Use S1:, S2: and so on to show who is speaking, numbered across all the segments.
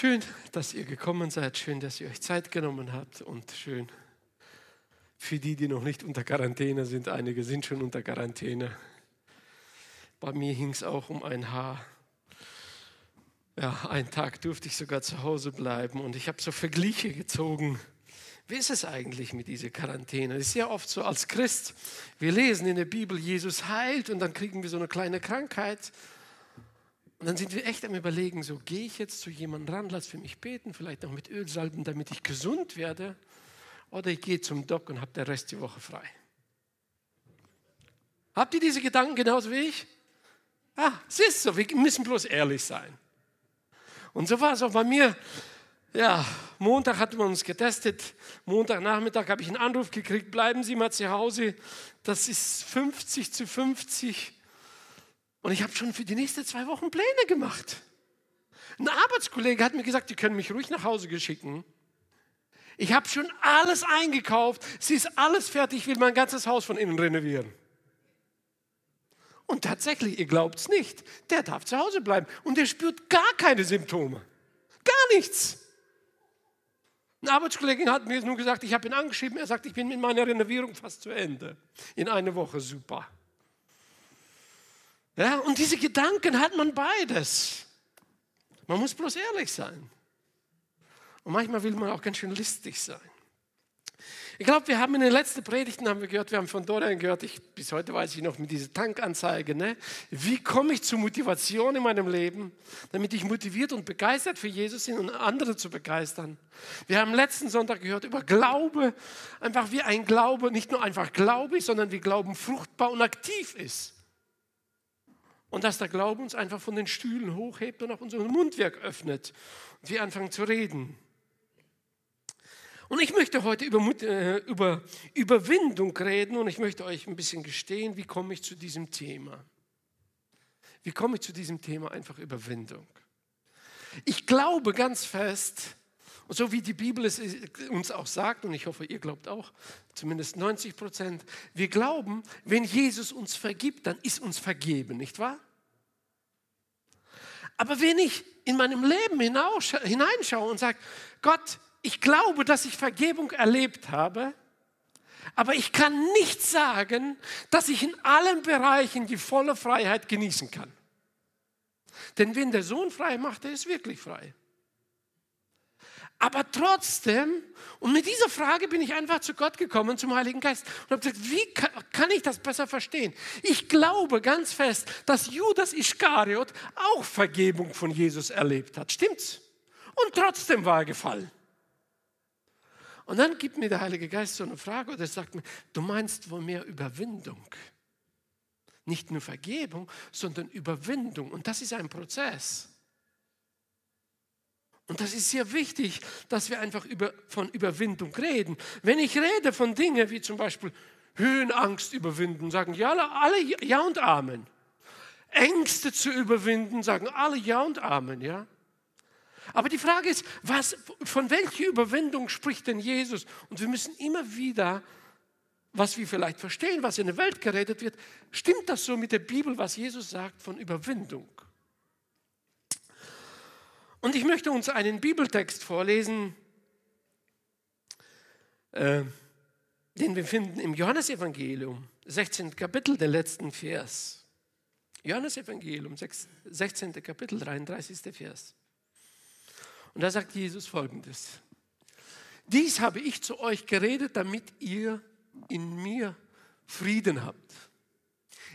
S1: Schön, dass ihr gekommen seid, schön, dass ihr euch Zeit genommen habt und schön für die, die noch nicht unter Quarantäne sind. Einige sind schon unter Quarantäne. Bei mir hing es auch um ein Haar. Ja, einen Tag durfte ich sogar zu Hause bleiben und ich habe so Vergleiche gezogen. Wie ist es eigentlich mit dieser Quarantäne? Es ist ja oft so als Christ, wir lesen in der Bibel, Jesus heilt und dann kriegen wir so eine kleine Krankheit und dann sind wir echt am Überlegen, so gehe ich jetzt zu jemandem ran, lass für mich beten, vielleicht noch mit Öl salben, damit ich gesund werde, oder ich gehe zum Doc und habe den Rest die Woche frei. Habt ihr diese Gedanken genauso wie ich? Ah, es ist so, wir müssen bloß ehrlich sein. Und so war es auch bei mir. Ja, Montag hatten wir uns getestet. Montagnachmittag habe ich einen Anruf gekriegt, bleiben Sie mal zu Hause. Das ist 50 zu 50 und ich habe schon für die nächsten zwei Wochen Pläne gemacht. Ein Arbeitskollege hat mir gesagt, die können mich ruhig nach Hause schicken. Ich habe schon alles eingekauft, es ist alles fertig, ich will mein ganzes Haus von innen renovieren. Und tatsächlich, ihr glaubt es nicht, der darf zu Hause bleiben und der spürt gar keine Symptome. Gar nichts. Ein Arbeitskollege hat mir nur gesagt, ich habe ihn angeschrieben, er sagt, ich bin mit meiner Renovierung fast zu Ende. In einer Woche super. Ja, und diese Gedanken hat man beides. Man muss bloß ehrlich sein. Und manchmal will man auch ganz schön listig sein. Ich glaube, wir haben in den letzten Predigten haben wir gehört, wir haben von Dorian gehört, ich, bis heute weiß ich noch mit dieser Tankanzeige, ne? wie komme ich zur Motivation in meinem Leben, damit ich motiviert und begeistert für Jesus bin und andere zu begeistern. Wir haben letzten Sonntag gehört über Glaube, einfach wie ein Glaube nicht nur einfach Glaube ist, sondern wie Glauben fruchtbar und aktiv ist. Und dass der Glaube uns einfach von den Stühlen hochhebt und auch unser Mundwerk öffnet und wir anfangen zu reden. Und ich möchte heute über, äh, über Überwindung reden und ich möchte euch ein bisschen gestehen, wie komme ich zu diesem Thema. Wie komme ich zu diesem Thema einfach Überwindung? Ich glaube ganz fest, und so wie die Bibel es uns auch sagt, und ich hoffe, ihr glaubt auch, zumindest 90 Prozent, wir glauben, wenn Jesus uns vergibt, dann ist uns vergeben, nicht wahr? Aber wenn ich in meinem Leben hineinschaue und sage, Gott, ich glaube, dass ich Vergebung erlebt habe, aber ich kann nicht sagen, dass ich in allen Bereichen die volle Freiheit genießen kann. Denn wenn der Sohn frei macht, er ist wirklich frei. Aber trotzdem, und mit dieser Frage bin ich einfach zu Gott gekommen, zum Heiligen Geist, und habe gesagt, wie kann ich das besser verstehen? Ich glaube ganz fest, dass Judas Iskariot auch Vergebung von Jesus erlebt hat. Stimmt's? Und trotzdem war er gefallen. Und dann gibt mir der Heilige Geist so eine Frage oder sagt mir, du meinst wohl mehr Überwindung. Nicht nur Vergebung, sondern Überwindung. Und das ist ein Prozess. Und das ist sehr wichtig, dass wir einfach über, von Überwindung reden. Wenn ich rede von Dingen wie zum Beispiel Höhenangst überwinden, sagen ja alle Ja und Amen. Ängste zu überwinden, sagen alle Ja und Amen, ja. Aber die Frage ist, was, von welcher Überwindung spricht denn Jesus? Und wir müssen immer wieder, was wir vielleicht verstehen, was in der Welt geredet wird, stimmt das so mit der Bibel, was Jesus sagt von Überwindung? Und ich möchte uns einen Bibeltext vorlesen, äh, den wir finden im Johannesevangelium, 16. Kapitel, der letzten Vers. Johannesevangelium, 16. Kapitel, 33. Vers. Und da sagt Jesus folgendes. Dies habe ich zu euch geredet, damit ihr in mir Frieden habt.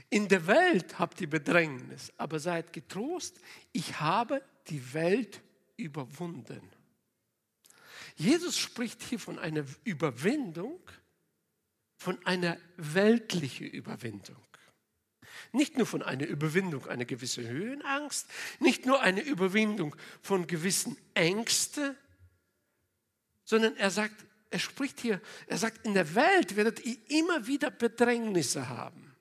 S1: In der Welt habt ihr Bedrängnis, aber seid getrost, ich habe die Welt überwunden. Jesus spricht hier von einer Überwindung, von einer weltlichen Überwindung. Nicht nur von einer Überwindung einer gewissen Höhenangst, nicht nur eine Überwindung von gewissen Ängsten, sondern er sagt, er spricht hier, er sagt, in der Welt werdet ihr immer wieder Bedrängnisse haben.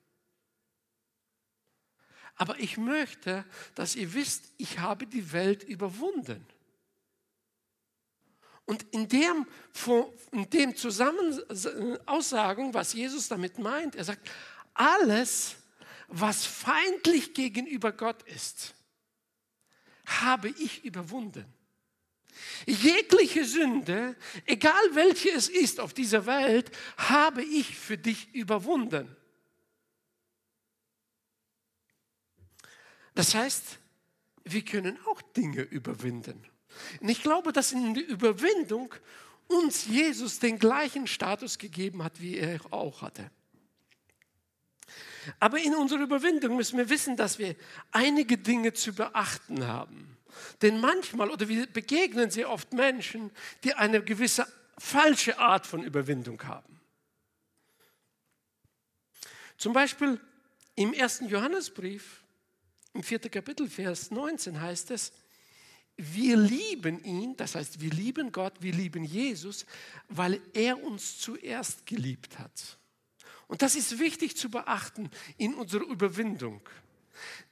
S1: Aber ich möchte, dass ihr wisst, ich habe die Welt überwunden. Und in dem, in dem Zusammen Aussagen, was Jesus damit meint, er sagt, alles, was feindlich gegenüber Gott ist, habe ich überwunden. Jegliche Sünde, egal welche es ist auf dieser Welt, habe ich für dich überwunden. Das heißt, wir können auch Dinge überwinden. Und ich glaube, dass in der Überwindung uns Jesus den gleichen Status gegeben hat, wie er auch hatte. Aber in unserer Überwindung müssen wir wissen, dass wir einige Dinge zu beachten haben. Denn manchmal oder wir begegnen sehr oft Menschen, die eine gewisse falsche Art von Überwindung haben. Zum Beispiel im ersten Johannesbrief, im vierten Kapitel, Vers 19 heißt es, wir lieben ihn, das heißt, wir lieben Gott, wir lieben Jesus, weil er uns zuerst geliebt hat. Und das ist wichtig zu beachten in unserer Überwindung.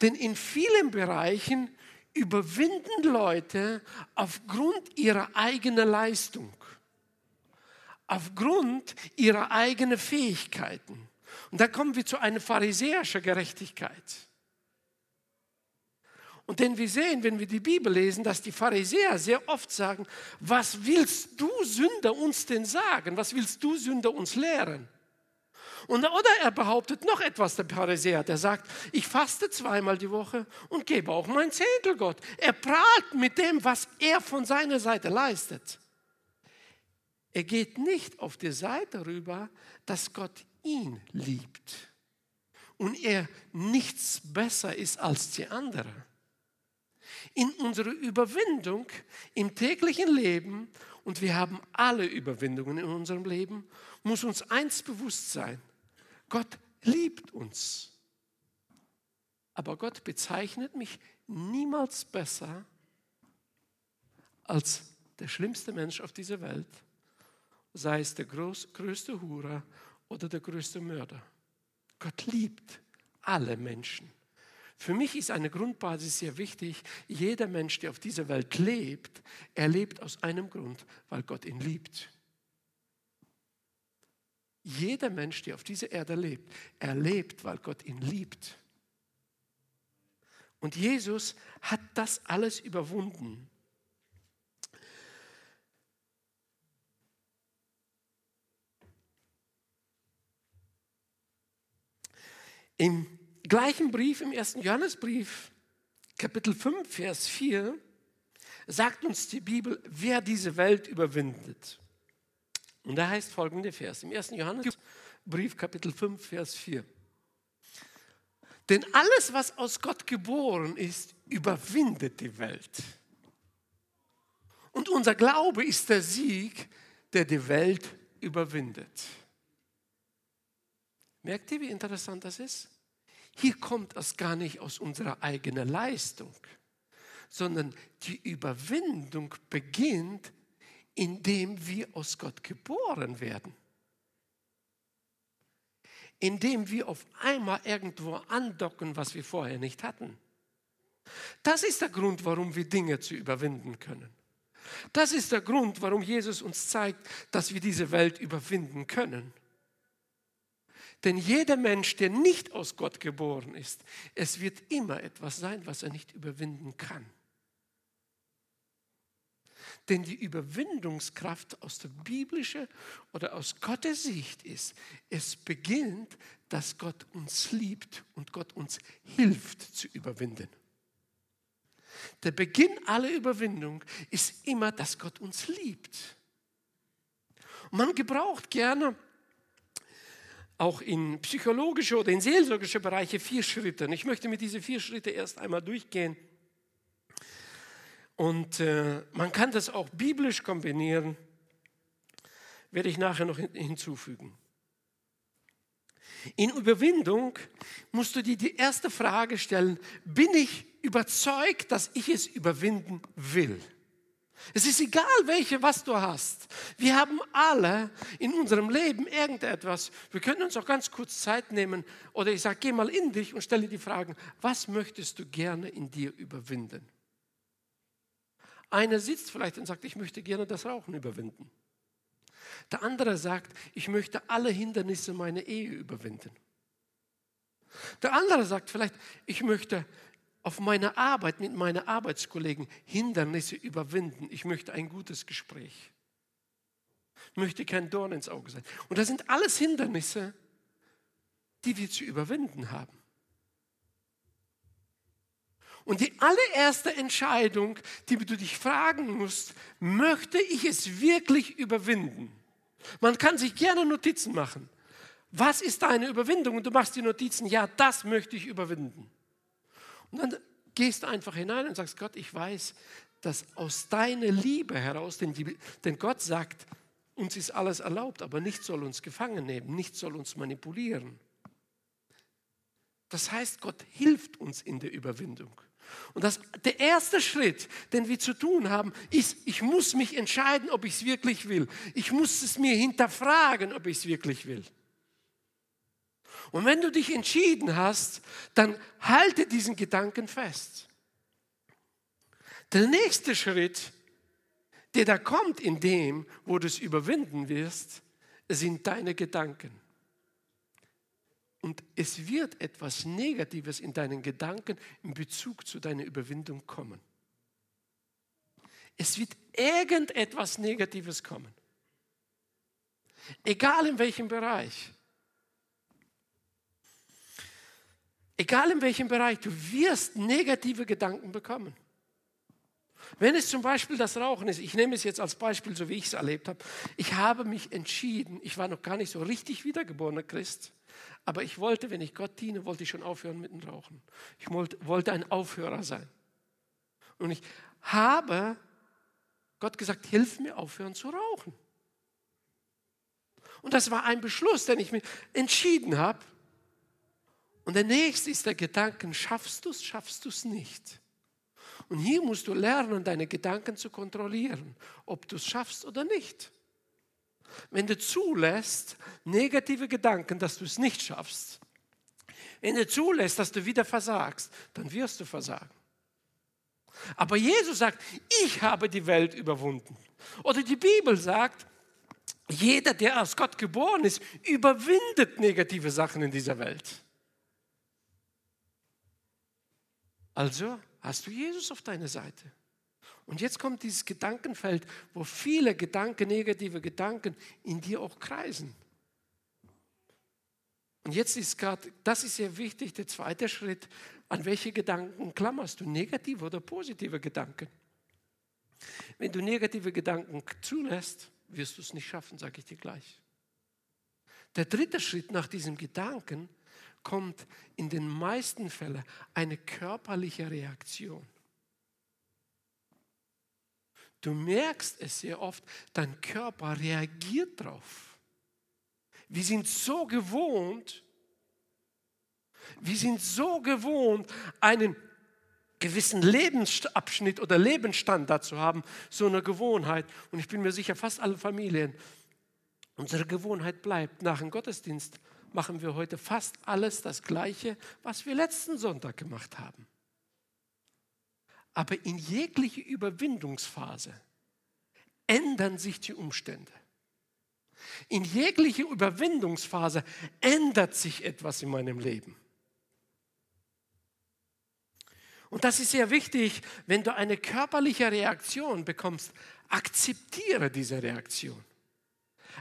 S1: Denn in vielen Bereichen überwinden Leute aufgrund ihrer eigenen Leistung, aufgrund ihrer eigenen Fähigkeiten. Und da kommen wir zu einer pharisäischen Gerechtigkeit. Und denn wir sehen, wenn wir die Bibel lesen, dass die Pharisäer sehr oft sagen, was willst du Sünder uns denn sagen? Was willst du Sünder uns lehren? Und, oder er behauptet noch etwas, der Pharisäer, der sagt, ich faste zweimal die Woche und gebe auch mein Zehntel Gott. Er prahlt mit dem, was er von seiner Seite leistet. Er geht nicht auf die Seite rüber, dass Gott ihn liebt und er nichts besser ist als die anderen. In unserer Überwindung im täglichen Leben, und wir haben alle Überwindungen in unserem Leben, muss uns eins bewusst sein. Gott liebt uns. Aber Gott bezeichnet mich niemals besser als der schlimmste Mensch auf dieser Welt, sei es der groß, größte Hurer oder der größte Mörder. Gott liebt alle Menschen. Für mich ist eine Grundbasis sehr wichtig. Jeder Mensch, der auf dieser Welt lebt, er lebt aus einem Grund, weil Gott ihn liebt. Jeder Mensch, der auf dieser Erde lebt, er lebt, weil Gott ihn liebt. Und Jesus hat das alles überwunden. Im gleichen Brief, im ersten Johannesbrief, Kapitel 5, Vers 4, sagt uns die Bibel, wer diese Welt überwindet. Und da heißt folgende Vers im 1. Johannesbrief, Kapitel 5, Vers 4. Denn alles, was aus Gott geboren ist, überwindet die Welt. Und unser Glaube ist der Sieg, der die Welt überwindet. Merkt ihr, wie interessant das ist? Hier kommt es gar nicht aus unserer eigenen Leistung, sondern die Überwindung beginnt indem wir aus Gott geboren werden. Indem wir auf einmal irgendwo andocken, was wir vorher nicht hatten. Das ist der Grund, warum wir Dinge zu überwinden können. Das ist der Grund, warum Jesus uns zeigt, dass wir diese Welt überwinden können. Denn jeder Mensch, der nicht aus Gott geboren ist, es wird immer etwas sein, was er nicht überwinden kann. Denn die Überwindungskraft aus der biblischen oder aus Gottes Sicht ist, es beginnt, dass Gott uns liebt und Gott uns hilft zu überwinden. Der Beginn aller Überwindung ist immer, dass Gott uns liebt. Man gebraucht gerne auch in psychologische oder in seelsorgische Bereiche vier Schritte. Und ich möchte mit diesen vier Schritten erst einmal durchgehen. Und äh, man kann das auch biblisch kombinieren, werde ich nachher noch hinzufügen. In Überwindung musst du dir die erste Frage stellen, bin ich überzeugt, dass ich es überwinden will? Es ist egal, welche, was du hast. Wir haben alle in unserem Leben irgendetwas. Wir können uns auch ganz kurz Zeit nehmen oder ich sage, geh mal in dich und stelle die Fragen, was möchtest du gerne in dir überwinden? Einer sitzt vielleicht und sagt, ich möchte gerne das Rauchen überwinden. Der andere sagt, ich möchte alle Hindernisse meiner Ehe überwinden. Der andere sagt vielleicht, ich möchte auf meiner Arbeit mit meinen Arbeitskollegen Hindernisse überwinden. Ich möchte ein gutes Gespräch. Ich möchte kein Dorn ins Auge sein. Und das sind alles Hindernisse, die wir zu überwinden haben. Und die allererste Entscheidung, die du dich fragen musst, möchte ich es wirklich überwinden? Man kann sich gerne Notizen machen. Was ist deine Überwindung? Und du machst die Notizen, ja, das möchte ich überwinden. Und dann gehst du einfach hinein und sagst, Gott, ich weiß, dass aus deiner Liebe heraus, denn, die, denn Gott sagt, uns ist alles erlaubt, aber nichts soll uns gefangen nehmen, nichts soll uns manipulieren. Das heißt, Gott hilft uns in der Überwindung. Und das, der erste Schritt, den wir zu tun haben, ist, ich muss mich entscheiden, ob ich es wirklich will. Ich muss es mir hinterfragen, ob ich es wirklich will. Und wenn du dich entschieden hast, dann halte diesen Gedanken fest. Der nächste Schritt, der da kommt in dem, wo du es überwinden wirst, sind deine Gedanken. Und es wird etwas Negatives in deinen Gedanken in Bezug zu deiner Überwindung kommen. Es wird irgendetwas Negatives kommen. Egal in welchem Bereich. Egal in welchem Bereich, du wirst negative Gedanken bekommen. Wenn es zum Beispiel das Rauchen ist, ich nehme es jetzt als Beispiel, so wie ich es erlebt habe, ich habe mich entschieden, ich war noch gar nicht so richtig wiedergeborener Christ, aber ich wollte, wenn ich Gott diene, wollte ich schon aufhören mit dem Rauchen. Ich wollte ein Aufhörer sein. Und ich habe Gott gesagt, hilf mir aufhören zu rauchen. Und das war ein Beschluss, den ich mir entschieden habe. Und der nächste ist der Gedanke, schaffst du es, schaffst du es nicht. Und hier musst du lernen, deine Gedanken zu kontrollieren, ob du es schaffst oder nicht. Wenn du zulässt, negative Gedanken, dass du es nicht schaffst, wenn du zulässt, dass du wieder versagst, dann wirst du versagen. Aber Jesus sagt, ich habe die Welt überwunden. Oder die Bibel sagt, jeder, der aus Gott geboren ist, überwindet negative Sachen in dieser Welt. Also hast du Jesus auf deiner Seite. Und jetzt kommt dieses Gedankenfeld, wo viele Gedanken, negative Gedanken in dir auch kreisen. Und jetzt ist gerade, das ist sehr wichtig, der zweite Schritt, an welche Gedanken klammerst du, negative oder positive Gedanken? Wenn du negative Gedanken zulässt, wirst du es nicht schaffen, sage ich dir gleich. Der dritte Schritt nach diesem Gedanken kommt in den meisten Fällen eine körperliche Reaktion. Du merkst es sehr oft, dein Körper reagiert drauf. Wir sind so gewohnt, wir sind so gewohnt, einen gewissen Lebensabschnitt oder Lebensstandard zu haben, so eine Gewohnheit. Und ich bin mir sicher, fast alle Familien, unsere Gewohnheit bleibt. Nach dem Gottesdienst machen wir heute fast alles das Gleiche, was wir letzten Sonntag gemacht haben. Aber in jegliche Überwindungsphase ändern sich die Umstände. In jegliche Überwindungsphase ändert sich etwas in meinem Leben. Und das ist sehr wichtig, wenn du eine körperliche Reaktion bekommst, akzeptiere diese Reaktion.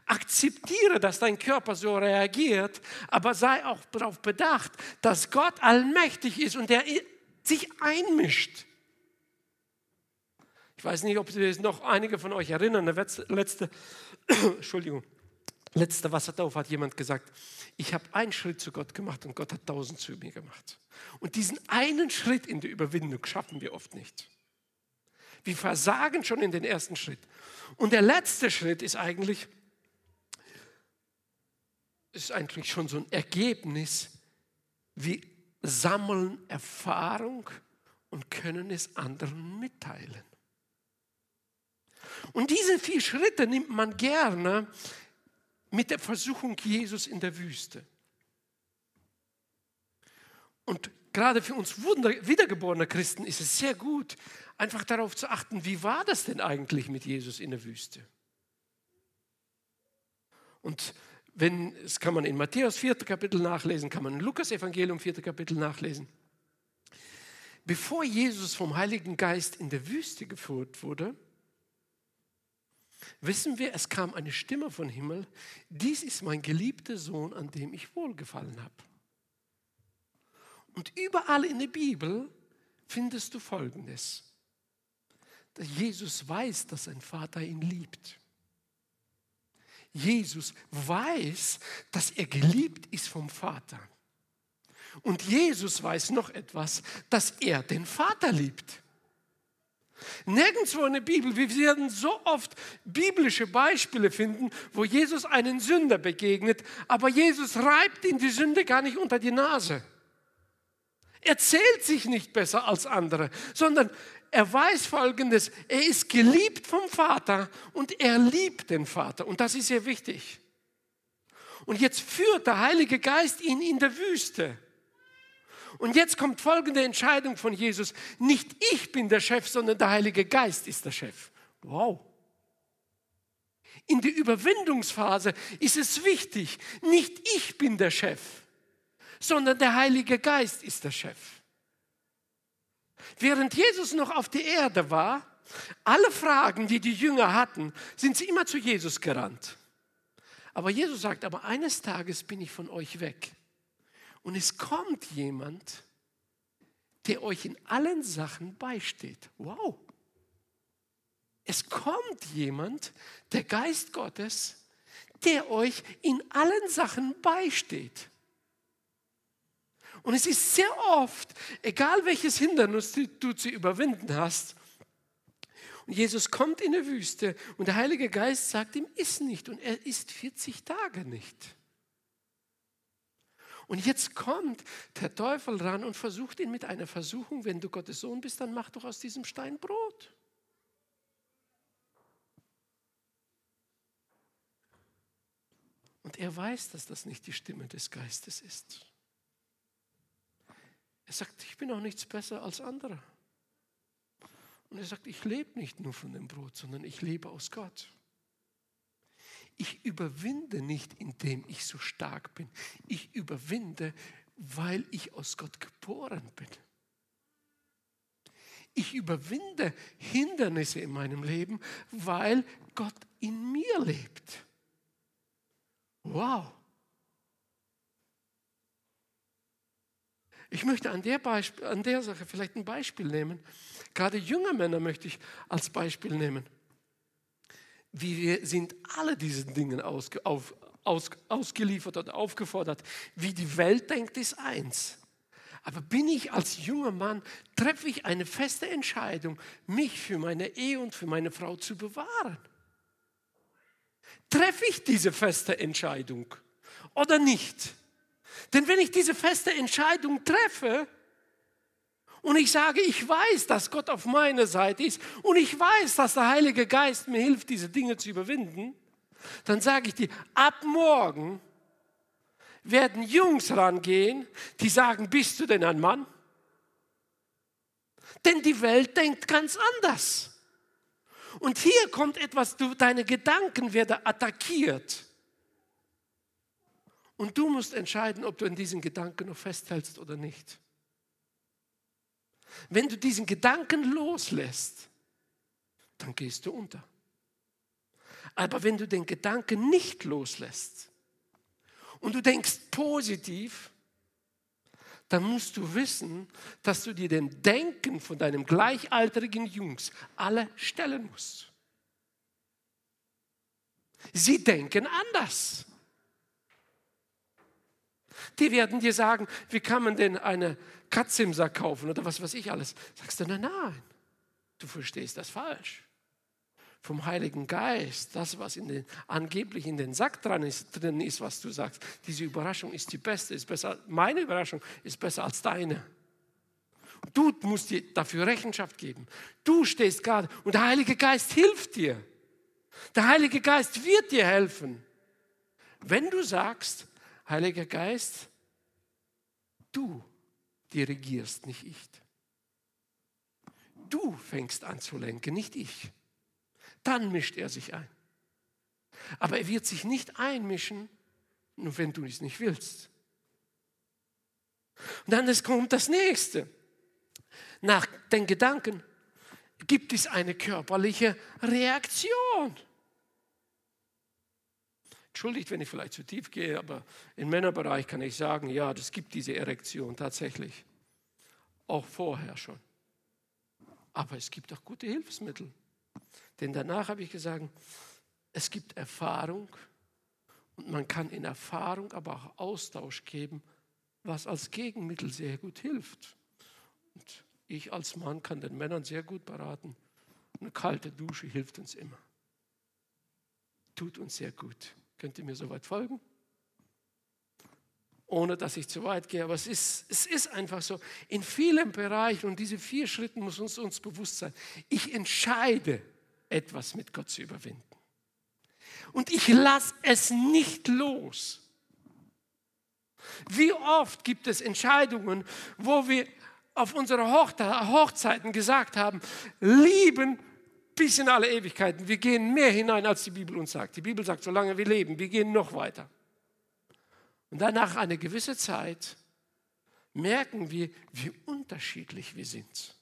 S1: Akzeptiere, dass dein Körper so reagiert, aber sei auch darauf bedacht, dass Gott allmächtig ist und der sich einmischt ich weiß nicht, ob sich noch einige von euch erinnern, der letzte, Entschuldigung, letzte Wassertaufe hat jemand gesagt, ich habe einen Schritt zu Gott gemacht und Gott hat tausend zu mir gemacht. Und diesen einen Schritt in der Überwindung schaffen wir oft nicht. Wir versagen schon in den ersten Schritt. Und der letzte Schritt ist eigentlich, ist eigentlich schon so ein Ergebnis. Wir sammeln Erfahrung und können es anderen mitteilen. Und diese vier Schritte nimmt man gerne mit der Versuchung Jesus in der Wüste. Und gerade für uns wiedergeborene Christen ist es sehr gut, einfach darauf zu achten, wie war das denn eigentlich mit Jesus in der Wüste? Und wenn, das kann man in Matthäus 4. Kapitel nachlesen, kann man in Lukas Evangelium 4. Kapitel nachlesen. Bevor Jesus vom Heiligen Geist in der Wüste geführt wurde, wissen wir, es kam eine Stimme von Himmel, dies ist mein geliebter Sohn, an dem ich wohlgefallen habe. Und überall in der Bibel findest du Folgendes. Dass Jesus weiß, dass sein Vater ihn liebt. Jesus weiß, dass er geliebt ist vom Vater. Und Jesus weiß noch etwas, dass er den Vater liebt. Nirgendwo in der Bibel, wir werden so oft biblische Beispiele finden, wo Jesus einen Sünder begegnet, aber Jesus reibt ihm die Sünde gar nicht unter die Nase. Er zählt sich nicht besser als andere, sondern er weiß Folgendes, er ist geliebt vom Vater und er liebt den Vater und das ist sehr wichtig. Und jetzt führt der Heilige Geist ihn in der Wüste. Und jetzt kommt folgende Entscheidung von Jesus. Nicht ich bin der Chef, sondern der Heilige Geist ist der Chef. Wow. In der Überwindungsphase ist es wichtig, nicht ich bin der Chef, sondern der Heilige Geist ist der Chef. Während Jesus noch auf der Erde war, alle Fragen, die die Jünger hatten, sind sie immer zu Jesus gerannt. Aber Jesus sagt, aber eines Tages bin ich von euch weg. Und es kommt jemand, der euch in allen Sachen beisteht. Wow. Es kommt jemand, der Geist Gottes, der euch in allen Sachen beisteht. Und es ist sehr oft, egal welches Hindernis du zu überwinden hast, und Jesus kommt in die Wüste und der Heilige Geist sagt ihm, iss nicht. Und er isst 40 Tage nicht. Und jetzt kommt der Teufel ran und versucht ihn mit einer Versuchung, wenn du Gottes Sohn bist, dann mach doch aus diesem Stein Brot. Und er weiß, dass das nicht die Stimme des Geistes ist. Er sagt, ich bin auch nichts besser als andere. Und er sagt, ich lebe nicht nur von dem Brot, sondern ich lebe aus Gott. Ich überwinde nicht, indem ich so stark bin. Ich überwinde, weil ich aus Gott geboren bin. Ich überwinde Hindernisse in meinem Leben, weil Gott in mir lebt. Wow. Ich möchte an der, Beispiel, an der Sache vielleicht ein Beispiel nehmen. Gerade junge Männer möchte ich als Beispiel nehmen. Wir sind alle diesen Dingen ausge, auf, aus, ausgeliefert und aufgefordert. Wie die Welt denkt, ist eins. Aber bin ich als junger Mann, treffe ich eine feste Entscheidung, mich für meine Ehe und für meine Frau zu bewahren? Treffe ich diese feste Entscheidung oder nicht? Denn wenn ich diese feste Entscheidung treffe und ich sage, ich weiß, dass Gott auf meiner Seite ist und ich weiß, dass der Heilige Geist mir hilft, diese Dinge zu überwinden, dann sage ich dir, ab morgen werden Jungs rangehen, die sagen, bist du denn ein Mann? Denn die Welt denkt ganz anders. Und hier kommt etwas, du, deine Gedanken werden attackiert. Und du musst entscheiden, ob du an diesen Gedanken noch festhältst oder nicht. Wenn du diesen Gedanken loslässt, dann gehst du unter. Aber wenn du den Gedanken nicht loslässt und du denkst positiv, dann musst du wissen, dass du dir den Denken von deinem gleichaltrigen Jungs alle stellen musst. Sie denken anders. Die werden dir sagen, wie kann man denn eine Katze im Sack kaufen oder was weiß ich alles. Sagst du, nein, nein, du verstehst das falsch. Vom Heiligen Geist, das, was in den, angeblich in den Sack dran ist, drin ist, was du sagst, diese Überraschung ist die beste, ist besser, meine Überraschung ist besser als deine. Du musst dir dafür Rechenschaft geben. Du stehst gerade und der Heilige Geist hilft dir. Der Heilige Geist wird dir helfen. Wenn du sagst, Heiliger Geist, du dirigierst, nicht ich. Du fängst an zu lenken, nicht ich. Dann mischt er sich ein. Aber er wird sich nicht einmischen, nur wenn du es nicht willst. Und dann kommt das nächste. nach den Gedanken gibt es eine körperliche Reaktion. Entschuldigt, wenn ich vielleicht zu tief gehe, aber im Männerbereich kann ich sagen, ja, das gibt diese Erektion tatsächlich. Auch vorher schon. Aber es gibt auch gute Hilfsmittel. Denn danach habe ich gesagt, es gibt Erfahrung und man kann in Erfahrung aber auch Austausch geben, was als Gegenmittel sehr gut hilft. Und ich als Mann kann den Männern sehr gut beraten. Eine kalte Dusche hilft uns immer. Tut uns sehr gut. Könnt ihr mir soweit folgen? Ohne dass ich zu weit gehe, aber es ist, es ist einfach so. In vielen Bereichen, und diese vier Schritte muss uns, uns bewusst sein, ich entscheide, etwas mit Gott zu überwinden. Und ich lasse es nicht los. Wie oft gibt es Entscheidungen, wo wir auf unsere Hochzeiten gesagt haben, lieben bis in alle Ewigkeiten. Wir gehen mehr hinein, als die Bibel uns sagt. Die Bibel sagt, solange wir leben, wir gehen noch weiter. Und dann nach einer gewissen Zeit merken wir, wie unterschiedlich wir sind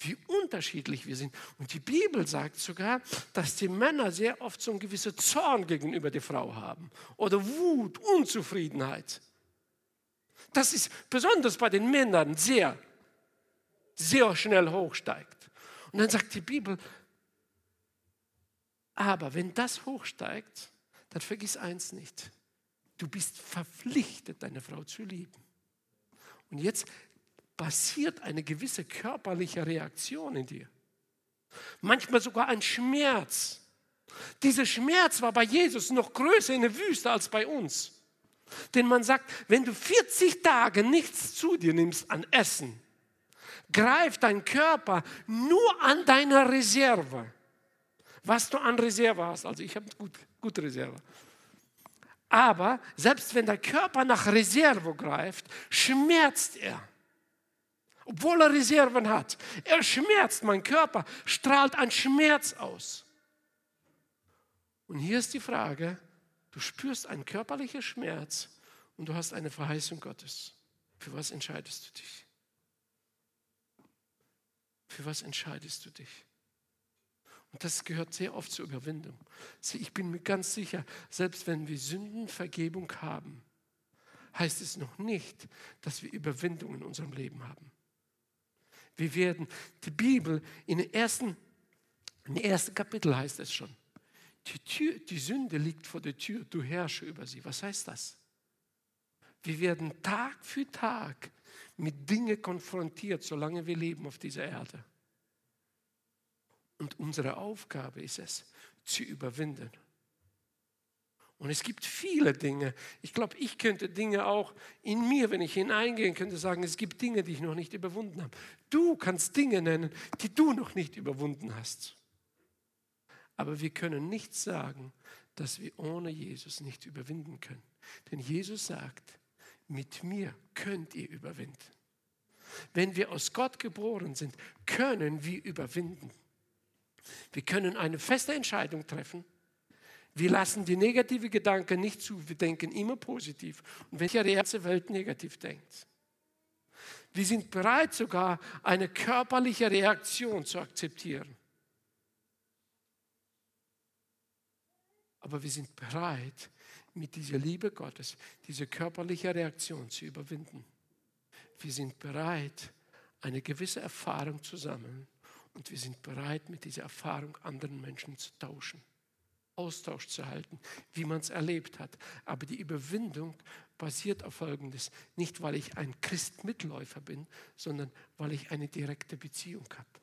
S1: wie unterschiedlich wir sind. Und die Bibel sagt sogar, dass die Männer sehr oft so einen gewissen Zorn gegenüber der Frau haben oder Wut, Unzufriedenheit. Das ist besonders bei den Männern sehr, sehr schnell hochsteigt. Und dann sagt die Bibel, aber wenn das hochsteigt, dann vergiss eins nicht. Du bist verpflichtet, deine Frau zu lieben. Und jetzt passiert eine gewisse körperliche Reaktion in dir. Manchmal sogar ein Schmerz. Dieser Schmerz war bei Jesus noch größer in der Wüste als bei uns. Denn man sagt, wenn du 40 Tage nichts zu dir nimmst an Essen, greift dein Körper nur an deine Reserve. Was du an Reserve hast. Also ich habe gut, gute Reserve. Aber selbst wenn der Körper nach Reserve greift, schmerzt er obwohl er Reserven hat. Er schmerzt, mein Körper strahlt einen Schmerz aus. Und hier ist die Frage, du spürst einen körperlichen Schmerz und du hast eine Verheißung Gottes. Für was entscheidest du dich? Für was entscheidest du dich? Und das gehört sehr oft zur Überwindung. Ich bin mir ganz sicher, selbst wenn wir Sündenvergebung haben, heißt es noch nicht, dass wir Überwindung in unserem Leben haben. Wir werden die Bibel in den ersten, im ersten Kapitel heißt es schon. Die, Tür, die Sünde liegt vor der Tür, du herrsche über sie. Was heißt das? Wir werden Tag für Tag mit Dingen konfrontiert, solange wir leben auf dieser Erde. Und unsere Aufgabe ist es, zu überwinden. Und es gibt viele Dinge. Ich glaube, ich könnte Dinge auch in mir, wenn ich hineingehen könnte, sagen, es gibt Dinge, die ich noch nicht überwunden habe. Du kannst Dinge nennen, die du noch nicht überwunden hast. Aber wir können nicht sagen, dass wir ohne Jesus nicht überwinden können. Denn Jesus sagt, mit mir könnt ihr überwinden. Wenn wir aus Gott geboren sind, können wir überwinden. Wir können eine feste Entscheidung treffen wir lassen die negative Gedanken nicht zu, wir denken immer positiv. Und wenn die ganze Welt negativ denkt, wir sind bereit sogar eine körperliche Reaktion zu akzeptieren. Aber wir sind bereit, mit dieser Liebe Gottes diese körperliche Reaktion zu überwinden. Wir sind bereit, eine gewisse Erfahrung zu sammeln und wir sind bereit, mit dieser Erfahrung anderen Menschen zu tauschen. Austausch zu halten, wie man es erlebt hat. Aber die Überwindung basiert auf Folgendes. Nicht, weil ich ein Christmitläufer bin, sondern weil ich eine direkte Beziehung habe.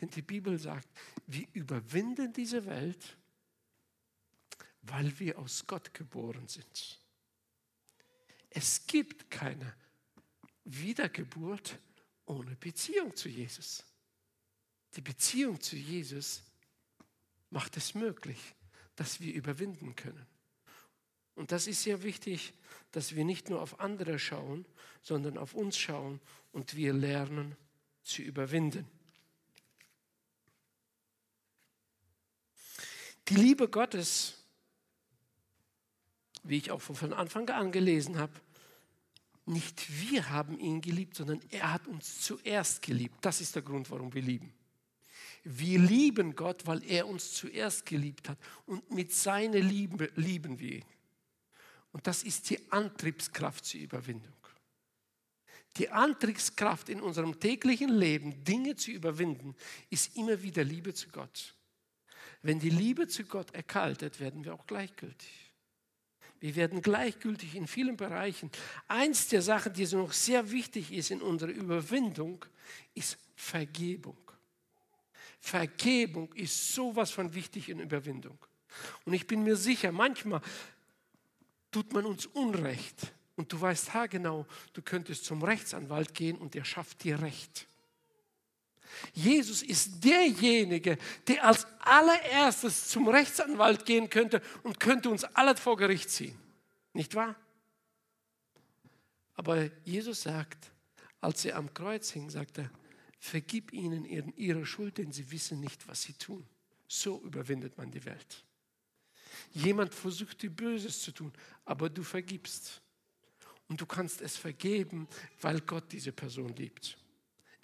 S1: Denn die Bibel sagt, wir überwinden diese Welt, weil wir aus Gott geboren sind. Es gibt keine Wiedergeburt ohne Beziehung zu Jesus. Die Beziehung zu Jesus macht es möglich, dass wir überwinden können. Und das ist sehr wichtig, dass wir nicht nur auf andere schauen, sondern auf uns schauen und wir lernen zu überwinden. Die Liebe Gottes, wie ich auch von Anfang an gelesen habe, Nicht wir haben ihn geliebt, sondern er hat uns zuerst geliebt. Das ist der Grund, warum wir lieben. Wir lieben Gott, weil er uns zuerst geliebt hat. Und mit seiner Liebe lieben wir ihn. Und das ist die Antriebskraft zur Überwindung. Die Antriebskraft in unserem täglichen Leben, Dinge zu überwinden, ist immer wieder Liebe zu Gott. Wenn die Liebe zu Gott erkaltet, werden wir auch gleichgültig. Wir werden gleichgültig in vielen Bereichen. Eins der Sachen, die noch sehr wichtig ist in unserer Überwindung, ist Vergebung. Vergebung ist sowas von wichtig in Überwindung. Und ich bin mir sicher, manchmal tut man uns Unrecht und du weißt haargenau, du könntest zum Rechtsanwalt gehen und der schafft dir Recht. Jesus ist derjenige, der als allererstes zum Rechtsanwalt gehen könnte und könnte uns alle vor Gericht ziehen. Nicht wahr? Aber Jesus sagt, als er am Kreuz hing, sagt er, vergib ihnen ihre Schuld, denn sie wissen nicht, was sie tun. So überwindet man die Welt. Jemand versucht dir Böses zu tun, aber du vergibst. Und du kannst es vergeben, weil Gott diese Person liebt.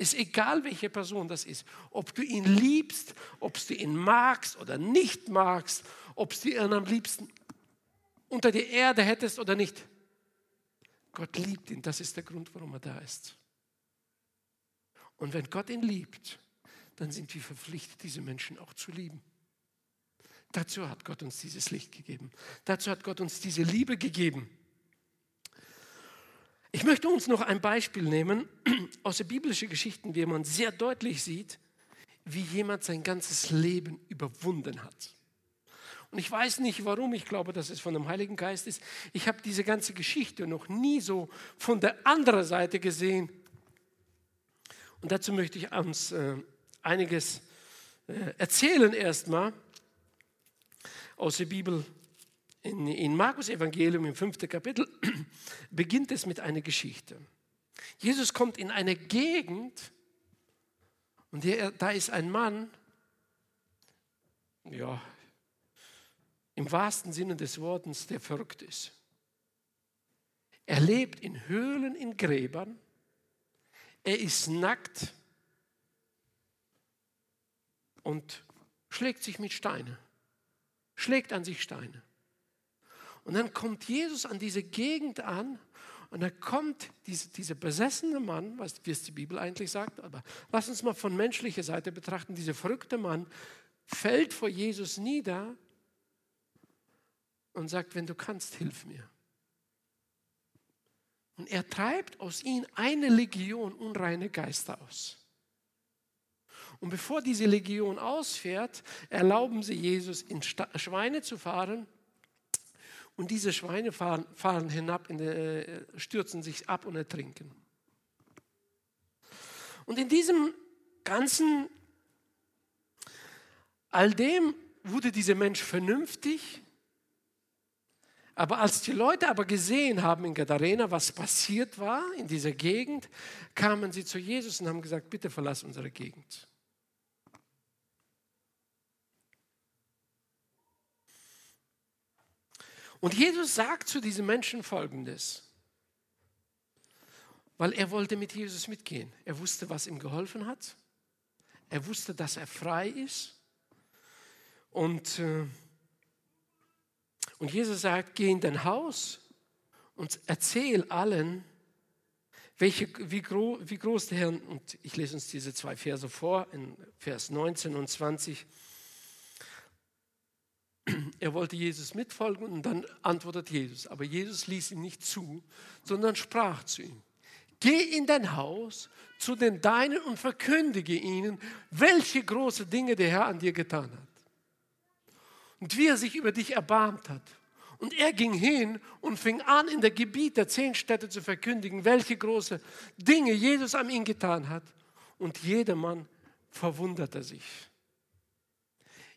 S1: Ist egal, welche Person das ist. Ob du ihn liebst, ob du ihn magst oder nicht magst, ob du ihn am liebsten unter die Erde hättest oder nicht. Gott liebt ihn. Das ist der Grund, warum er da ist. Und wenn Gott ihn liebt, dann sind wir verpflichtet, diese Menschen auch zu lieben. Dazu hat Gott uns dieses Licht gegeben. Dazu hat Gott uns diese Liebe gegeben. Ich möchte uns noch ein Beispiel nehmen aus der biblischen Geschichten, wie man sehr deutlich sieht, wie jemand sein ganzes Leben überwunden hat. Und ich weiß nicht warum, ich glaube, dass es von dem Heiligen Geist ist. Ich habe diese ganze Geschichte noch nie so von der anderen Seite gesehen, und dazu möchte ich uns äh, einiges äh, erzählen erstmal aus der Bibel. In, in Markus Evangelium im fünften Kapitel beginnt es mit einer Geschichte. Jesus kommt in eine Gegend und der, da ist ein Mann, ja, im wahrsten Sinne des Wortes, der verrückt ist. Er lebt in Höhlen, in Gräbern er ist nackt und schlägt sich mit Steinen, schlägt an sich Steine. Und dann kommt Jesus an diese Gegend an und dann kommt diese, dieser besessene Mann, was, wie es die Bibel eigentlich sagt, aber lass uns mal von menschlicher Seite betrachten, dieser verrückte Mann fällt vor Jesus nieder und sagt, wenn du kannst, hilf mir. Und er treibt aus ihm eine Legion unreine Geister aus. Und bevor diese Legion ausfährt, erlauben sie Jesus, in Schweine zu fahren. Und diese Schweine fahren, fahren hinab, der, äh, stürzen sich ab und ertrinken. Und in diesem ganzen, all dem wurde dieser Mensch vernünftig aber als die Leute aber gesehen haben in Gadarena, was passiert war in dieser Gegend, kamen sie zu Jesus und haben gesagt, bitte verlass unsere Gegend. Und Jesus sagt zu diesen Menschen Folgendes, weil er wollte mit Jesus mitgehen. Er wusste, was ihm geholfen hat. Er wusste, dass er frei ist. Und äh, und Jesus sagt, geh in dein Haus und erzähl allen, welche, wie, gro, wie groß der Herr, und ich lese uns diese zwei Verse vor, in Vers 19 und 20. Er wollte Jesus mitfolgen und dann antwortet Jesus. Aber Jesus ließ ihm nicht zu, sondern sprach zu ihm. Geh in dein Haus zu den Deinen und verkündige ihnen, welche große Dinge der Herr an dir getan hat und wie er sich über dich erbarmt hat. Und er ging hin und fing an, in der Gebiet der zehn Städte zu verkündigen, welche große Dinge Jesus an ihm getan hat. Und jedermann verwunderte sich.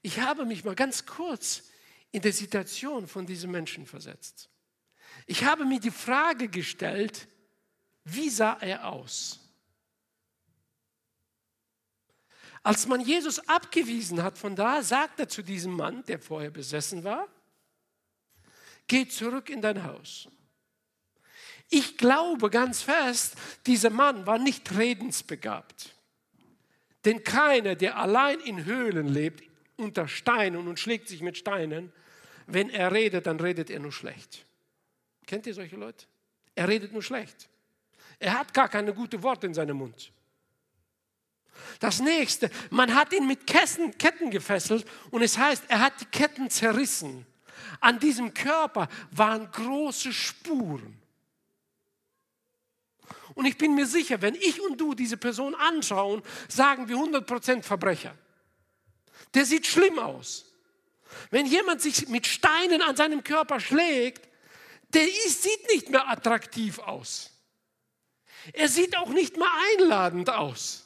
S1: Ich habe mich mal ganz kurz in der Situation von diesen Menschen versetzt. Ich habe mir die Frage gestellt, wie sah er aus? Als man Jesus abgewiesen hat von da, sagt er zu diesem Mann, der vorher besessen war, geh zurück in dein Haus. Ich glaube ganz fest, dieser Mann war nicht redensbegabt. Denn keiner, der allein in Höhlen lebt, unter Steinen und schlägt sich mit Steinen, wenn er redet, dann redet er nur schlecht. Kennt ihr solche Leute? Er redet nur schlecht. Er hat gar keine guten Worte in seinem Mund. Das nächste, man hat ihn mit Ketten, Ketten gefesselt und es heißt, er hat die Ketten zerrissen. An diesem Körper waren große Spuren. Und ich bin mir sicher, wenn ich und du diese Person anschauen, sagen wir 100% Verbrecher. Der sieht schlimm aus. Wenn jemand sich mit Steinen an seinem Körper schlägt, der sieht nicht mehr attraktiv aus. Er sieht auch nicht mehr einladend aus.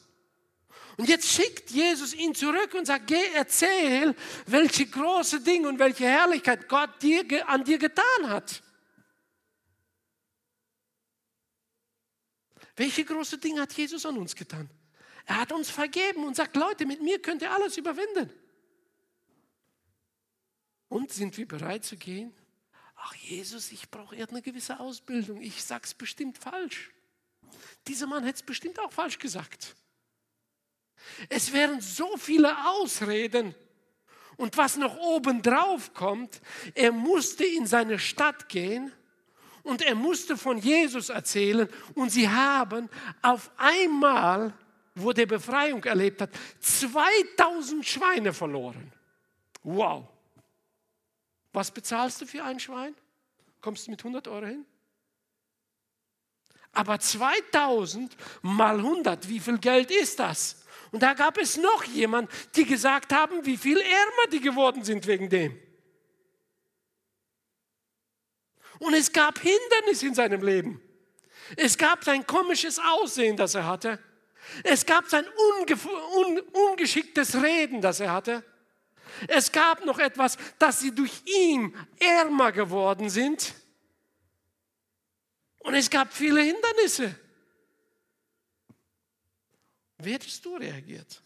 S1: Und jetzt schickt Jesus ihn zurück und sagt, geh erzähl, welche große Dinge und welche Herrlichkeit Gott dir, an dir getan hat. Welche große Dinge hat Jesus an uns getan? Er hat uns vergeben und sagt, Leute, mit mir könnt ihr alles überwinden. Und sind wir bereit zu gehen? Ach Jesus, ich brauche eher eine gewisse Ausbildung. Ich sage es bestimmt falsch. Dieser Mann hätte es bestimmt auch falsch gesagt. Es wären so viele Ausreden. Und was noch oben drauf kommt, er musste in seine Stadt gehen und er musste von Jesus erzählen. Und sie haben auf einmal, wo der Befreiung erlebt hat, 2000 Schweine verloren. Wow. Was bezahlst du für ein Schwein? Kommst du mit 100 Euro hin? Aber 2000 mal 100, wie viel Geld ist das? Und da gab es noch jemand, die gesagt haben, wie viel ärmer die geworden sind wegen dem. Und es gab Hindernisse in seinem Leben. Es gab sein komisches Aussehen, das er hatte. Es gab sein un ungeschicktes Reden, das er hatte. Es gab noch etwas, dass sie durch ihn ärmer geworden sind. Und es gab viele Hindernisse. Wie hättest du reagiert?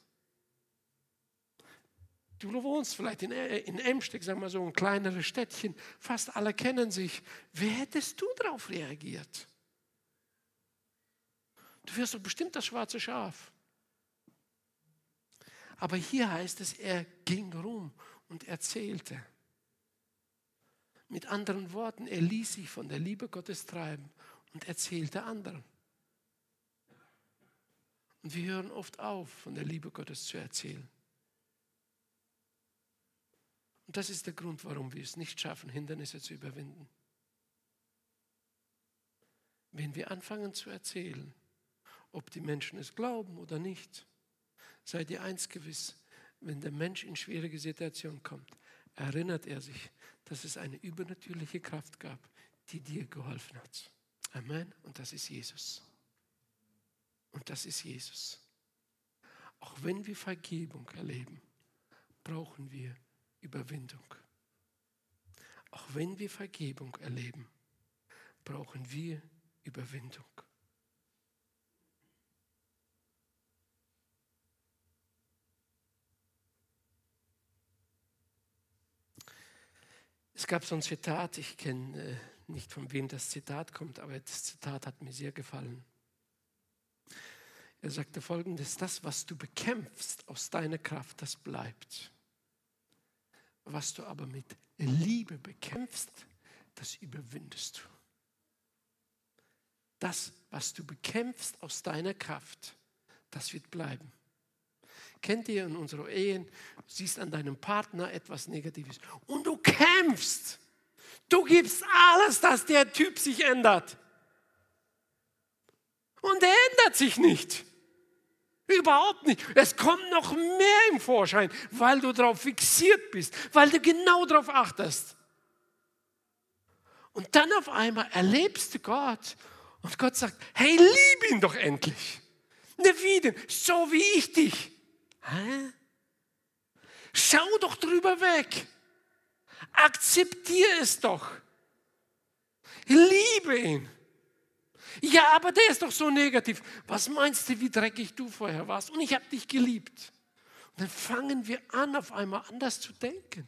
S1: Du wohnst vielleicht in, in Emsteck, sagen wir so, ein kleineres Städtchen, fast alle kennen sich. Wie hättest du darauf reagiert? Du wirst doch bestimmt das schwarze Schaf. Aber hier heißt es, er ging rum und erzählte. Mit anderen Worten, er ließ sich von der Liebe Gottes treiben und erzählte anderen. Und wir hören oft auf, von der Liebe Gottes zu erzählen. Und das ist der Grund, warum wir es nicht schaffen, Hindernisse zu überwinden. Wenn wir anfangen zu erzählen, ob die Menschen es glauben oder nicht, seid ihr eins gewiss, wenn der Mensch in schwierige Situationen kommt, erinnert er sich, dass es eine übernatürliche Kraft gab, die dir geholfen hat. Amen. Und das ist Jesus. Und das ist Jesus. Auch wenn wir Vergebung erleben, brauchen wir Überwindung. Auch wenn wir Vergebung erleben, brauchen wir Überwindung. Es gab so ein Zitat, ich kenne äh, nicht von wem das Zitat kommt, aber das Zitat hat mir sehr gefallen. Er sagte folgendes, das, was du bekämpfst aus deiner Kraft, das bleibt. Was du aber mit Liebe bekämpfst, das überwindest du. Das, was du bekämpfst aus deiner Kraft, das wird bleiben. Kennt ihr in unserer Ehen, siehst an deinem Partner etwas Negatives und du kämpfst. Du gibst alles, dass der Typ sich ändert. Und er ändert sich nicht. Überhaupt nicht. Es kommt noch mehr im Vorschein, weil du darauf fixiert bist, weil du genau darauf achtest. Und dann auf einmal erlebst du Gott und Gott sagt, hey, lieb ihn doch endlich. Ne, wie denn? So wie ich dich. Hä? Schau doch drüber weg. Akzeptiere es doch. Liebe ihn. Ja, aber der ist doch so negativ. Was meinst du, wie dreckig du vorher warst? Und ich habe dich geliebt. Und dann fangen wir an, auf einmal anders zu denken.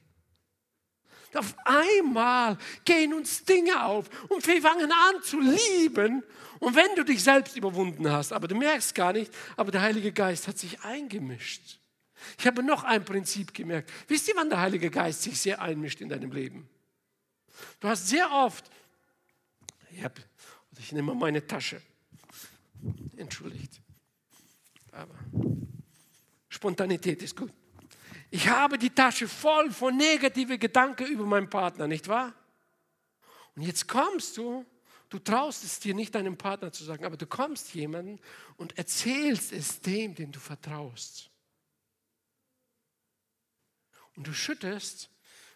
S1: Auf einmal gehen uns Dinge auf und wir fangen an zu lieben. Und wenn du dich selbst überwunden hast, aber du merkst gar nicht, aber der Heilige Geist hat sich eingemischt. Ich habe noch ein Prinzip gemerkt. Wisst ihr, wann der Heilige Geist sich sehr einmischt in deinem Leben? Du hast sehr oft, ich, hab, ich nehme meine Tasche, entschuldigt, aber Spontanität ist gut. Ich habe die Tasche voll von negativen Gedanken über meinen Partner, nicht wahr? Und jetzt kommst du, du traust es dir nicht deinem Partner zu sagen, aber du kommst jemanden und erzählst es dem, den du vertraust. Und du schüttest,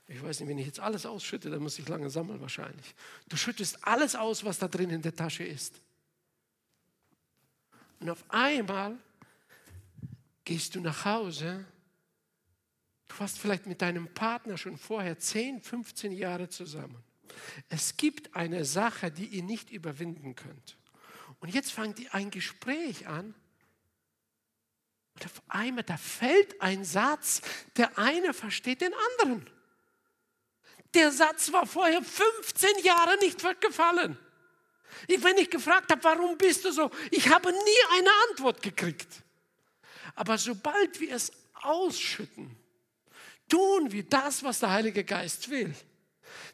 S1: ich weiß nicht, wenn ich jetzt alles ausschütte, dann muss ich lange sammeln wahrscheinlich. Du schüttest alles aus, was da drin in der Tasche ist. Und auf einmal gehst du nach Hause Du warst vielleicht mit deinem Partner schon vorher 10, 15 Jahre zusammen. Es gibt eine Sache, die ihr nicht überwinden könnt. Und jetzt fangt ihr ein Gespräch an. Und auf einmal, da fällt ein Satz, der eine versteht den anderen. Der Satz war vorher 15 Jahre nicht gefallen. Wenn ich gefragt habe, warum bist du so, ich habe nie eine Antwort gekriegt. Aber sobald wir es ausschütten, tun wir das, was der Heilige Geist will.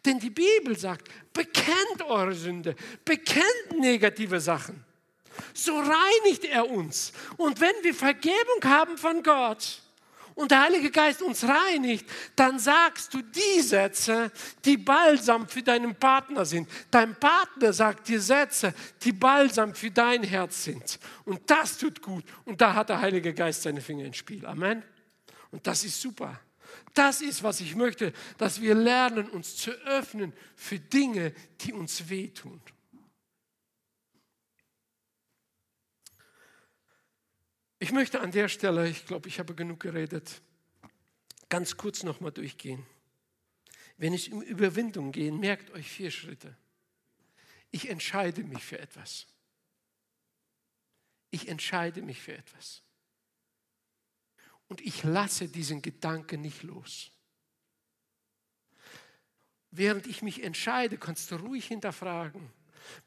S1: Denn die Bibel sagt, bekennt eure Sünde, bekennt negative Sachen. So reinigt er uns. Und wenn wir Vergebung haben von Gott und der Heilige Geist uns reinigt, dann sagst du die Sätze, die balsam für deinen Partner sind. Dein Partner sagt die Sätze, die balsam für dein Herz sind. Und das tut gut. Und da hat der Heilige Geist seine Finger ins Spiel. Amen. Und das ist super. Das ist, was ich möchte, dass wir lernen, uns zu öffnen für Dinge, die uns wehtun. Ich möchte an der Stelle, ich glaube, ich habe genug geredet, ganz kurz nochmal durchgehen. Wenn es um Überwindung geht, merkt euch vier Schritte. Ich entscheide mich für etwas. Ich entscheide mich für etwas und ich lasse diesen Gedanken nicht los. Während ich mich entscheide, kannst du ruhig hinterfragen.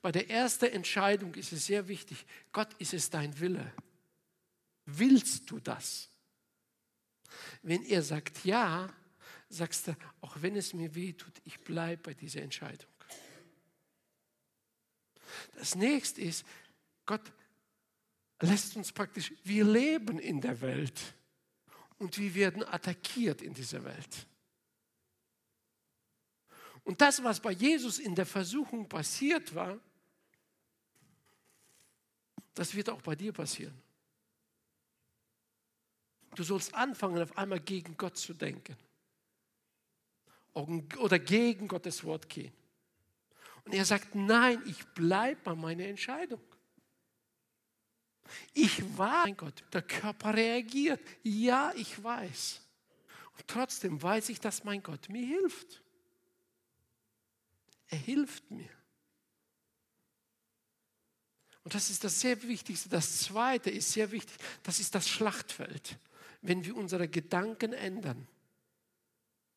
S1: Bei der ersten Entscheidung ist es sehr wichtig, Gott, ist es dein Wille? Willst du das? Wenn er sagt ja, sagst du, auch wenn es mir weh tut, ich bleibe bei dieser Entscheidung. Das nächste ist, Gott lässt uns praktisch, wir leben in der Welt und wir werden attackiert in dieser Welt. Und das, was bei Jesus in der Versuchung passiert war, das wird auch bei dir passieren. Du sollst anfangen, auf einmal gegen Gott zu denken oder gegen Gottes Wort gehen. Und er sagt, nein, ich bleibe bei meiner Entscheidung. Ich weiß, mein Gott, der Körper reagiert. Ja, ich weiß. Und trotzdem weiß ich, dass mein Gott mir hilft. Er hilft mir. Und das ist das sehr Wichtigste. Das Zweite ist sehr wichtig. Das ist das Schlachtfeld. Wenn wir unsere Gedanken ändern,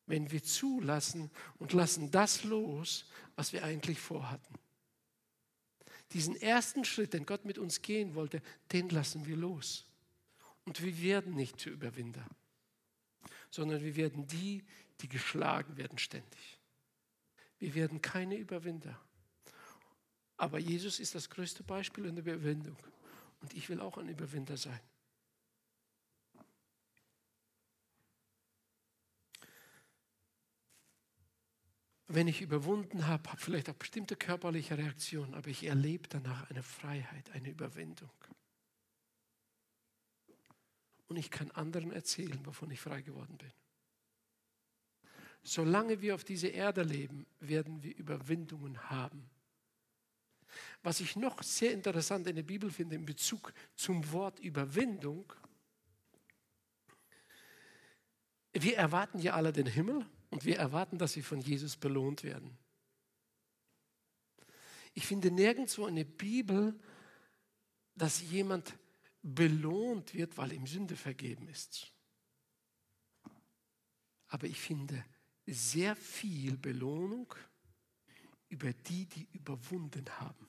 S1: wenn wir zulassen und lassen das los, was wir eigentlich vorhatten. Diesen ersten Schritt, den Gott mit uns gehen wollte, den lassen wir los. Und wir werden nicht zu Überwinder, sondern wir werden die, die geschlagen werden ständig. Wir werden keine Überwinder. Aber Jesus ist das größte Beispiel in der Überwindung. Und ich will auch ein Überwinder sein. Wenn ich überwunden habe, habe vielleicht auch bestimmte körperliche Reaktionen, aber ich erlebe danach eine Freiheit, eine Überwindung. Und ich kann anderen erzählen, wovon ich frei geworden bin. Solange wir auf dieser Erde leben, werden wir Überwindungen haben. Was ich noch sehr interessant in der Bibel finde in Bezug zum Wort Überwindung, wir erwarten ja alle den Himmel und wir erwarten, dass wir von Jesus belohnt werden. Ich finde nirgendwo in der Bibel, dass jemand belohnt wird, weil ihm Sünde vergeben ist. Aber ich finde, sehr viel Belohnung über die, die überwunden haben.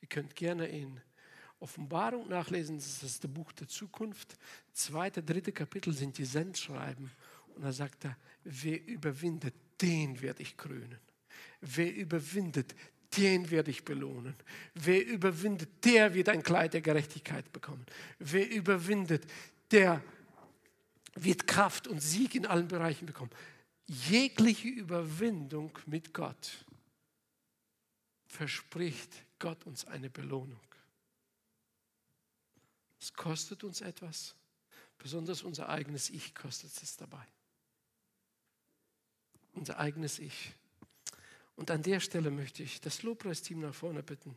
S1: Ihr könnt gerne in Offenbarung nachlesen, das ist das Buch der Zukunft. Zweite, dritte Kapitel sind die Sendschreiben. Und da sagt er, wer überwindet, den werde ich krönen. Wer überwindet, den werde ich belohnen. Wer überwindet, der wird ein Kleid der Gerechtigkeit bekommen. Wer überwindet, der wird Kraft und Sieg in allen Bereichen bekommen. Jegliche Überwindung mit Gott verspricht Gott uns eine Belohnung. Es kostet uns etwas, besonders unser eigenes Ich kostet es dabei. Unser eigenes Ich. Und an der Stelle möchte ich das Lobpreisteam nach vorne bitten.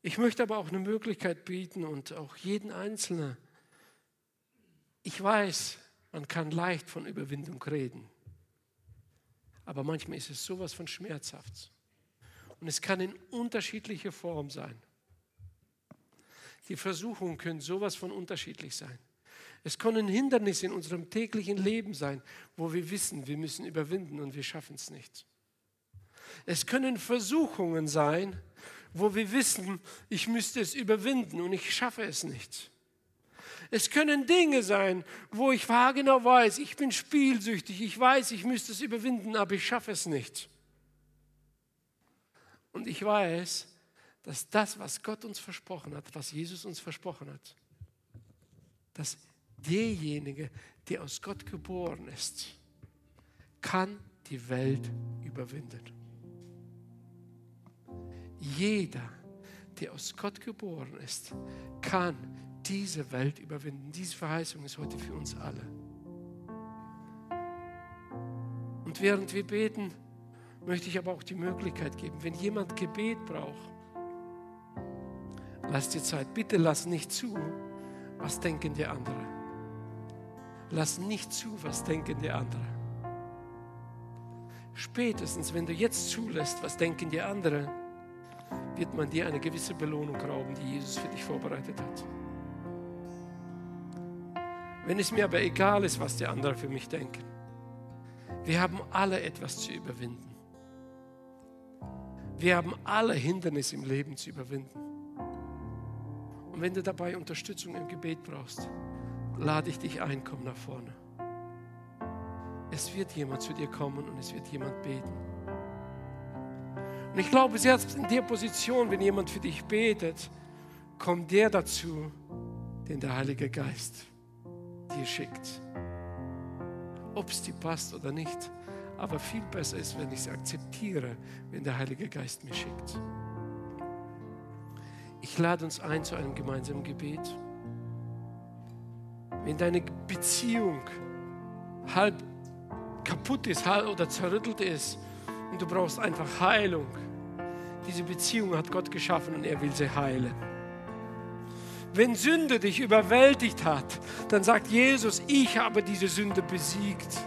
S1: Ich möchte aber auch eine Möglichkeit bieten und auch jeden Einzelnen. Ich weiß, man kann leicht von Überwindung reden, aber manchmal ist es sowas von schmerzhaft. Und es kann in unterschiedlicher Form sein. Die Versuchungen können sowas von unterschiedlich sein. Es können Hindernisse in unserem täglichen Leben sein, wo wir wissen, wir müssen überwinden und wir schaffen es nicht. Es können Versuchungen sein, wo wir wissen, ich müsste es überwinden und ich schaffe es nicht. Es können Dinge sein, wo ich genau weiß, ich bin spielsüchtig, ich weiß, ich müsste es überwinden, aber ich schaffe es nicht. Und ich weiß, dass das, was Gott uns versprochen hat, was Jesus uns versprochen hat, dass derjenige, der aus Gott geboren ist, kann die Welt überwinden. Jeder, der aus Gott geboren ist, kann diese Welt überwinden. Diese Verheißung ist heute für uns alle. Und während wir beten, möchte ich aber auch die Möglichkeit geben, wenn jemand Gebet braucht, Lass dir Zeit. Bitte lass nicht zu, was denken die anderen. Lass nicht zu, was denken die anderen. Spätestens, wenn du jetzt zulässt, was denken die anderen, wird man dir eine gewisse Belohnung rauben, die Jesus für dich vorbereitet hat. Wenn es mir aber egal ist, was die anderen für mich denken, wir haben alle etwas zu überwinden. Wir haben alle Hindernisse im Leben zu überwinden. Und wenn du dabei Unterstützung im Gebet brauchst, lade ich dich ein, komm nach vorne. Es wird jemand zu dir kommen und es wird jemand beten. Und ich glaube, selbst in der Position, wenn jemand für dich betet, kommt der dazu, den der Heilige Geist dir schickt. Ob es dir passt oder nicht, aber viel besser ist, wenn ich es akzeptiere, wenn der Heilige Geist mir schickt. Ich lade uns ein zu einem gemeinsamen Gebet. Wenn deine Beziehung halb kaputt ist halb oder zerrüttelt ist und du brauchst einfach Heilung, diese Beziehung hat Gott geschaffen und er will sie heilen. Wenn Sünde dich überwältigt hat, dann sagt Jesus, ich habe diese Sünde besiegt.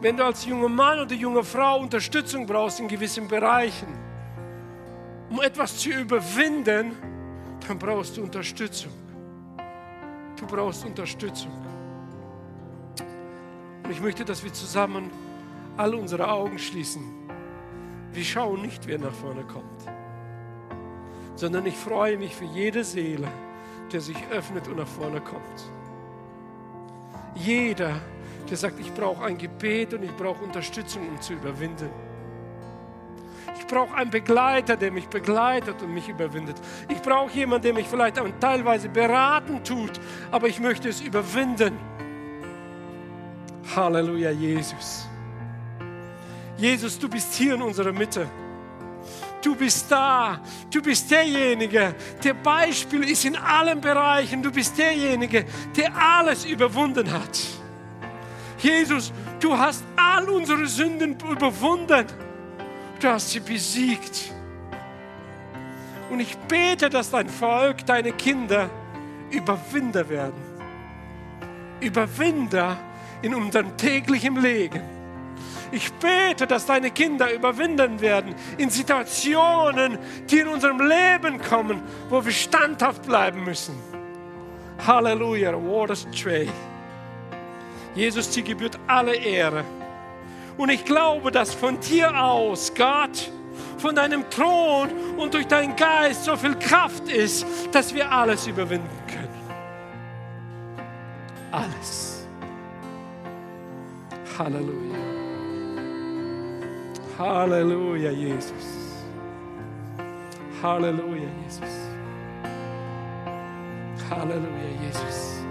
S1: Wenn du als junger Mann oder junge Frau Unterstützung brauchst in gewissen Bereichen, um etwas zu überwinden, dann brauchst du Unterstützung. Du brauchst Unterstützung. Und ich möchte, dass wir zusammen alle unsere Augen schließen. Wir schauen nicht, wer nach vorne kommt, sondern ich freue mich für jede Seele, der sich öffnet und nach vorne kommt. Jeder, der sagt, ich brauche ein Gebet und ich brauche Unterstützung, um zu überwinden. Ich brauche einen Begleiter, der mich begleitet und mich überwindet. Ich brauche jemanden, der mich vielleicht auch teilweise beraten tut, aber ich möchte es überwinden. Halleluja, Jesus. Jesus, du bist hier in unserer Mitte. Du bist da. Du bist derjenige, der Beispiel ist in allen Bereichen. Du bist derjenige, der alles überwunden hat. Jesus, du hast all unsere Sünden überwunden du hast sie besiegt. Und ich bete, dass dein Volk, deine Kinder Überwinder werden. Überwinder in unserem täglichen Leben. Ich bete, dass deine Kinder überwinden werden in Situationen, die in unserem Leben kommen, wo wir standhaft bleiben müssen. Halleluja, Waters Tray. Jesus, dir gebührt alle Ehre. Und ich glaube, dass von dir aus, Gott, von deinem Thron und durch deinen Geist so viel Kraft ist, dass wir alles überwinden können. Alles. Halleluja. Halleluja, Jesus. Halleluja, Jesus. Halleluja, Jesus.